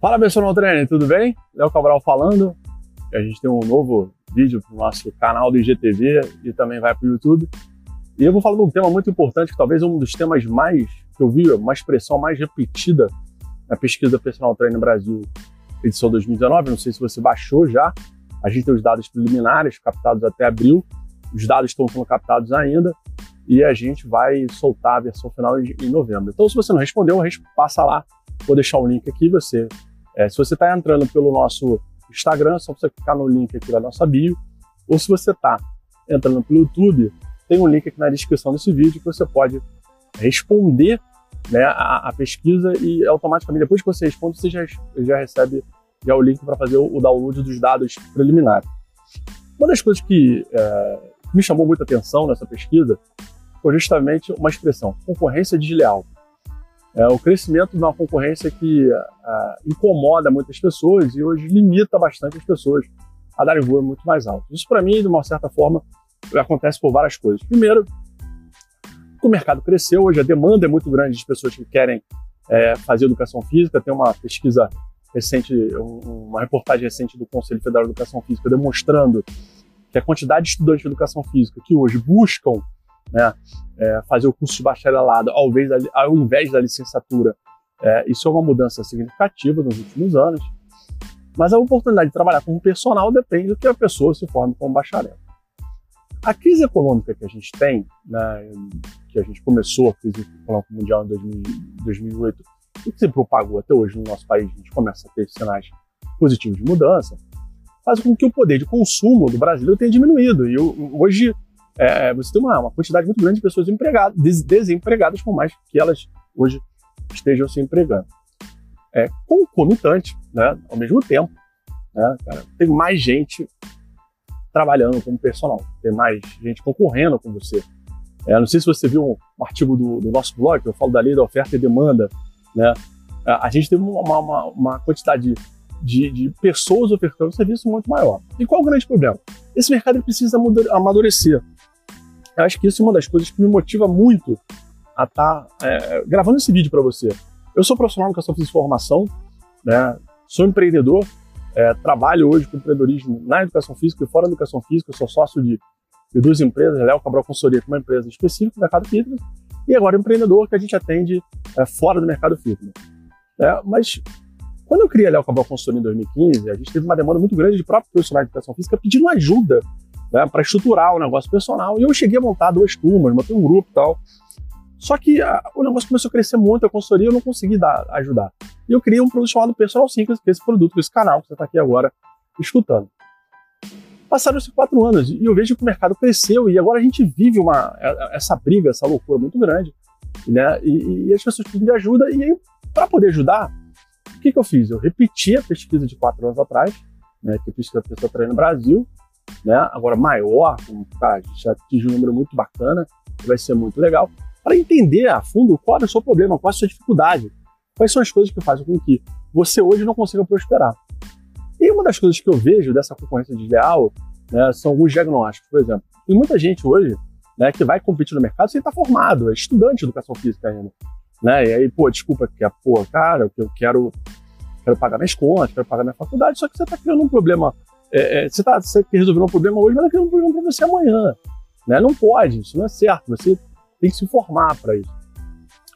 Fala personal trainer, tudo bem? Léo Cabral falando. A gente tem um novo vídeo para o nosso canal do IGTV e também vai para o YouTube. E eu vou falar de um tema muito importante, que talvez é um dos temas mais que eu vi, uma expressão mais repetida na pesquisa Personal Trainer Brasil, edição 2019. Não sei se você baixou já. A gente tem os dados preliminares captados até abril. Os dados estão sendo captados ainda e a gente vai soltar a versão final em novembro. Então, se você não respondeu, passa lá. Vou deixar o link aqui. Você, é, se você está entrando pelo nosso Instagram, é só você clicar no link aqui da nossa bio. Ou se você está entrando pelo YouTube, tem um link aqui na descrição desse vídeo que você pode responder né, a, a, pesquisa e automaticamente, depois que você responde, você já, já recebe já o link para fazer o, o, download dos dados preliminares. Uma das coisas que é, me chamou muita atenção nessa pesquisa foi justamente uma expressão, concorrência desleal. É, o crescimento de uma concorrência que é, incomoda muitas pessoas e hoje limita bastante as pessoas a darem voo muito mais alto. Isso, para mim, de uma certa forma, acontece por várias coisas. Primeiro, o mercado cresceu, hoje a demanda é muito grande de pessoas que querem é, fazer educação física. Tem uma pesquisa recente, uma reportagem recente do Conselho Federal de Educação Física demonstrando que a quantidade de estudantes de educação física que hoje buscam né, é, fazer o curso de bacharelado ao invés da, ao invés da licenciatura. É, isso é uma mudança significativa nos últimos anos, mas a oportunidade de trabalhar como personal depende do que a pessoa se forme como bacharel. A crise econômica que a gente tem, né, que a gente começou, a crise econômica mundial em 2000, 2008, e que se propagou até hoje no nosso país, a gente começa a ter sinais positivos de mudança, faz com que o poder de consumo do brasileiro tenha diminuído. E hoje é, você tem uma, uma, quantidade muito grande de pessoas des, desempregadas, por mais que elas hoje estejam se empregando. É concomitante, né, ao mesmo tempo, né, cara, tem mais gente trabalhando como personal, tem mais gente concorrendo com você. É, não sei se você viu um, um artigo do, do, nosso blog, eu falo da lei da oferta e demanda, né? A gente tem uma, uma, uma quantidade de, de, pessoas ofertando serviço muito maior. E qual é o grande problema? Esse mercado precisa amadurecer. Eu acho que isso é uma das coisas que me motiva muito a estar tá, é, gravando esse vídeo para você. Eu sou profissional de educação física e formação, né? sou empreendedor, é, trabalho hoje com empreendedorismo na educação física e fora da educação física, eu sou sócio de, de duas empresas, Léo Cabral Consultoria, que é uma empresa específica do mercado fitness, e agora empreendedor que a gente atende é, fora do mercado fitness. É, mas quando eu criei a Léo Cabral Consultoria em 2015, a gente teve uma demanda muito grande de próprios profissionais de educação física pedindo ajuda né, para estruturar o negócio personal. E eu cheguei a montar duas turmas, montei um grupo e tal. Só que a, o negócio começou a crescer muito, a consultoria eu não consegui dar, ajudar. E eu criei um produto chamado Personal Simples, que é esse produto, esse canal que você está aqui agora escutando. Passaram-se quatro anos e eu vejo que o mercado cresceu e agora a gente vive uma, essa briga, essa loucura muito grande. Né? E, e as pessoas precisam de ajuda. E para poder ajudar, o que, que eu fiz? Eu repeti a pesquisa de quatro anos atrás, né, que eu fiz com a pessoa treino no Brasil, né? Agora maior, com, cara, a gente já atingiu um número muito bacana, vai ser muito legal, para entender a fundo qual é o seu problema, qual é a sua dificuldade, quais são as coisas que fazem com que você hoje não consiga prosperar. E uma das coisas que eu vejo dessa concorrência desleal né, são alguns diagnósticos, por exemplo. Tem muita gente hoje né, que vai competir no mercado sem estar formado, é estudante de educação física ainda. Né? E aí, pô, desculpa, que é, pô, cara, eu quero, quero pagar minhas contas, quero pagar minha faculdade, só que você está criando um problema é, é, você, tá, você um problema hoje, mas criar um problema para você amanhã. Né? Não pode, isso não é certo. Você tem que se formar para isso.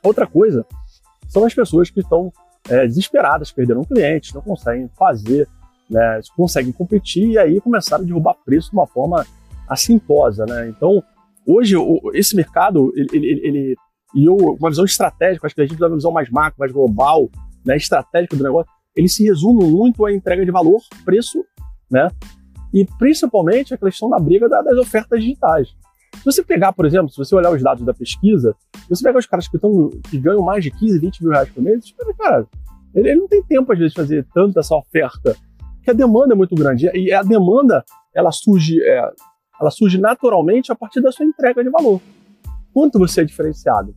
Outra coisa são as pessoas que estão é, desesperadas, perderam clientes, não conseguem fazer, né, conseguem competir e aí começaram a derrubar preço de uma forma assintosa. Né? Então, hoje, o, esse mercado, ele, ele, ele, e eu, uma visão estratégica, acho que a gente tem uma visão mais macro, mais global, né, estratégica do negócio, ele se resume muito à entrega de valor, preço né? E principalmente a questão da briga das ofertas digitais. Se você pegar, por exemplo, se você olhar os dados da pesquisa, você pegar os caras que, tão, que ganham mais de 15, 20 mil reais por mês, você cara, ele, ele, não tem tempo, às vezes, de fazer tanto essa oferta, porque a demanda é muito grande. E a demanda, ela surge, é, ela surge naturalmente a partir da sua entrega de valor. Quanto você é diferenciado?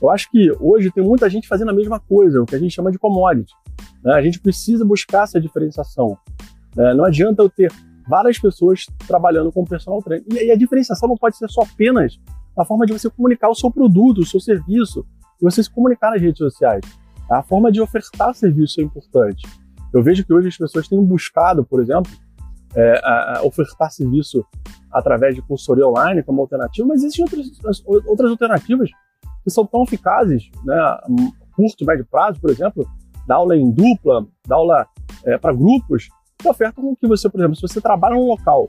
Eu acho que hoje tem muita gente fazendo a mesma coisa, o que a gente chama de commodity. Né? A gente precisa buscar essa diferenciação. É, não adianta eu ter várias pessoas trabalhando com personal trainer. E, e a diferenciação não pode ser só apenas a forma de você comunicar o seu produto, o seu serviço, e você se comunicar nas redes sociais. A forma de ofertar serviço é importante. Eu vejo que hoje as pessoas têm buscado, por exemplo, é, a, a ofertar serviço através de consultoria online como alternativa, mas existem outras, outras alternativas que são tão eficazes, né, curto, médio prazo, por exemplo, dar aula em dupla, dar aula é, para grupos, que ofertam que você, por exemplo, se você trabalha num local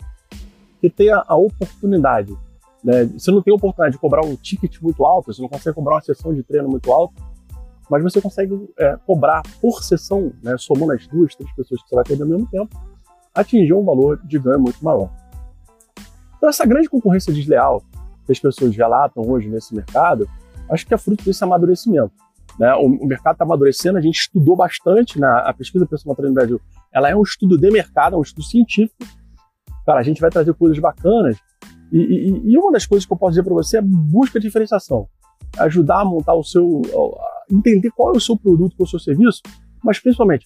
que tenha a oportunidade, né, você não tem a oportunidade de cobrar um ticket muito alto, você não consegue cobrar uma sessão de treino muito alta, mas você consegue é, cobrar por sessão, né, somando as duas, três pessoas que você vai ter ao mesmo tempo, atingir um valor de ganho muito maior. Então, essa grande concorrência desleal que as pessoas relatam hoje nesse mercado, acho que é fruto desse amadurecimento. Né? O, o mercado está amadurecendo, a gente estudou bastante na a pesquisa personal no Brasil. Ela é um estudo de mercado, é um estudo científico. Cara, a gente vai trazer coisas bacanas. E, e, e uma das coisas que eu posso dizer para você é busca de diferenciação. Ajudar a montar o seu. entender qual é o seu produto, qual é o seu serviço, mas principalmente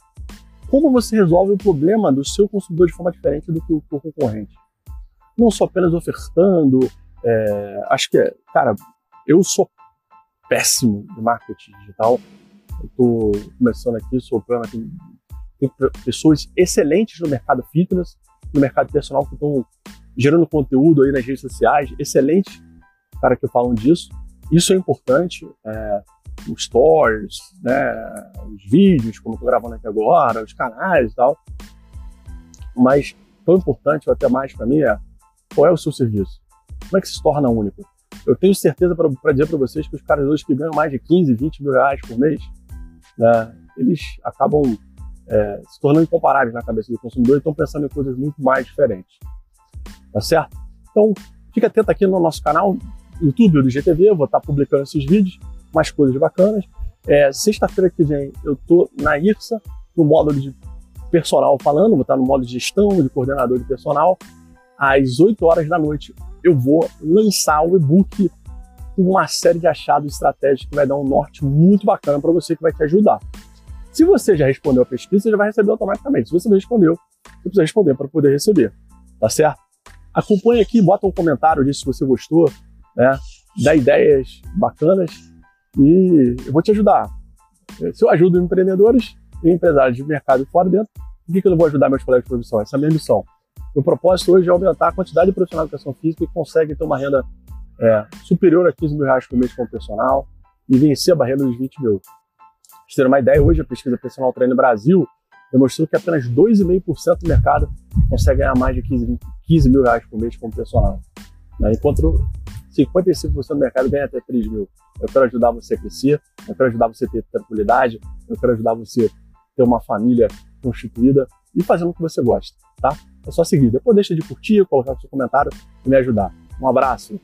como você resolve o problema do seu consumidor de forma diferente do que o, o concorrente não só apenas ofertando. É, acho que, cara, eu sou péssimo de marketing digital. Eu estou começando aqui, sou aqui. Tem pessoas excelentes no mercado fitness, no mercado personal que estão gerando conteúdo aí nas redes sociais, excelentes, cara, que falam disso. Isso é importante. É, os stories, né, os vídeos, como estou gravando aqui agora, os canais e tal. Mas tão importante, ou até mais para mim, é qual é o seu serviço? Como é que se torna único? Eu tenho certeza para dizer para vocês que os caras hoje que ganham mais de 15, 20 mil reais por mês, né, eles acabam é, se tornando incomparáveis na cabeça do consumidor e estão pensando em coisas muito mais diferentes. Tá certo? Então, fica atento aqui no nosso canal YouTube do GTV, eu vou estar publicando esses vídeos, mais coisas bacanas. É, Sexta-feira que vem eu tô na IRSA, no módulo de personal falando, vou estar no módulo de gestão, de coordenador de personal às 8 horas da noite, eu vou lançar o e-book com uma série de achados estratégicos que vai dar um norte muito bacana para você que vai te ajudar. Se você já respondeu a pesquisa, você já vai receber automaticamente. Se você não respondeu, você precisa responder para poder receber. Tá certo? Acompanhe aqui, bota um comentário disso se você gostou, né? Dá ideias bacanas e eu vou te ajudar. Se eu ajudo empreendedores e empresários de mercado fora dentro, por que, que eu não vou ajudar meus colegas de profissão? Essa é a minha missão. O propósito hoje é aumentar a quantidade de profissionais de educação física que conseguem ter uma renda é, superior a 15 mil reais por mês como personal e vencer a barreira dos 20 mil. Para terem uma ideia, hoje a pesquisa Personal Trainer Brasil demonstrou que apenas 2,5% do mercado consegue ganhar mais de 15, 15 mil reais por mês como personal. Né? Enquanto 55% do mercado ganha até 3 mil. Eu quero ajudar você a crescer, eu quero ajudar você a ter tranquilidade, eu quero ajudar você a ter uma família constituída e fazendo o que você gosta, tá? É só seguir. Depois deixa de curtir, colocar seu comentário e me ajudar. Um abraço.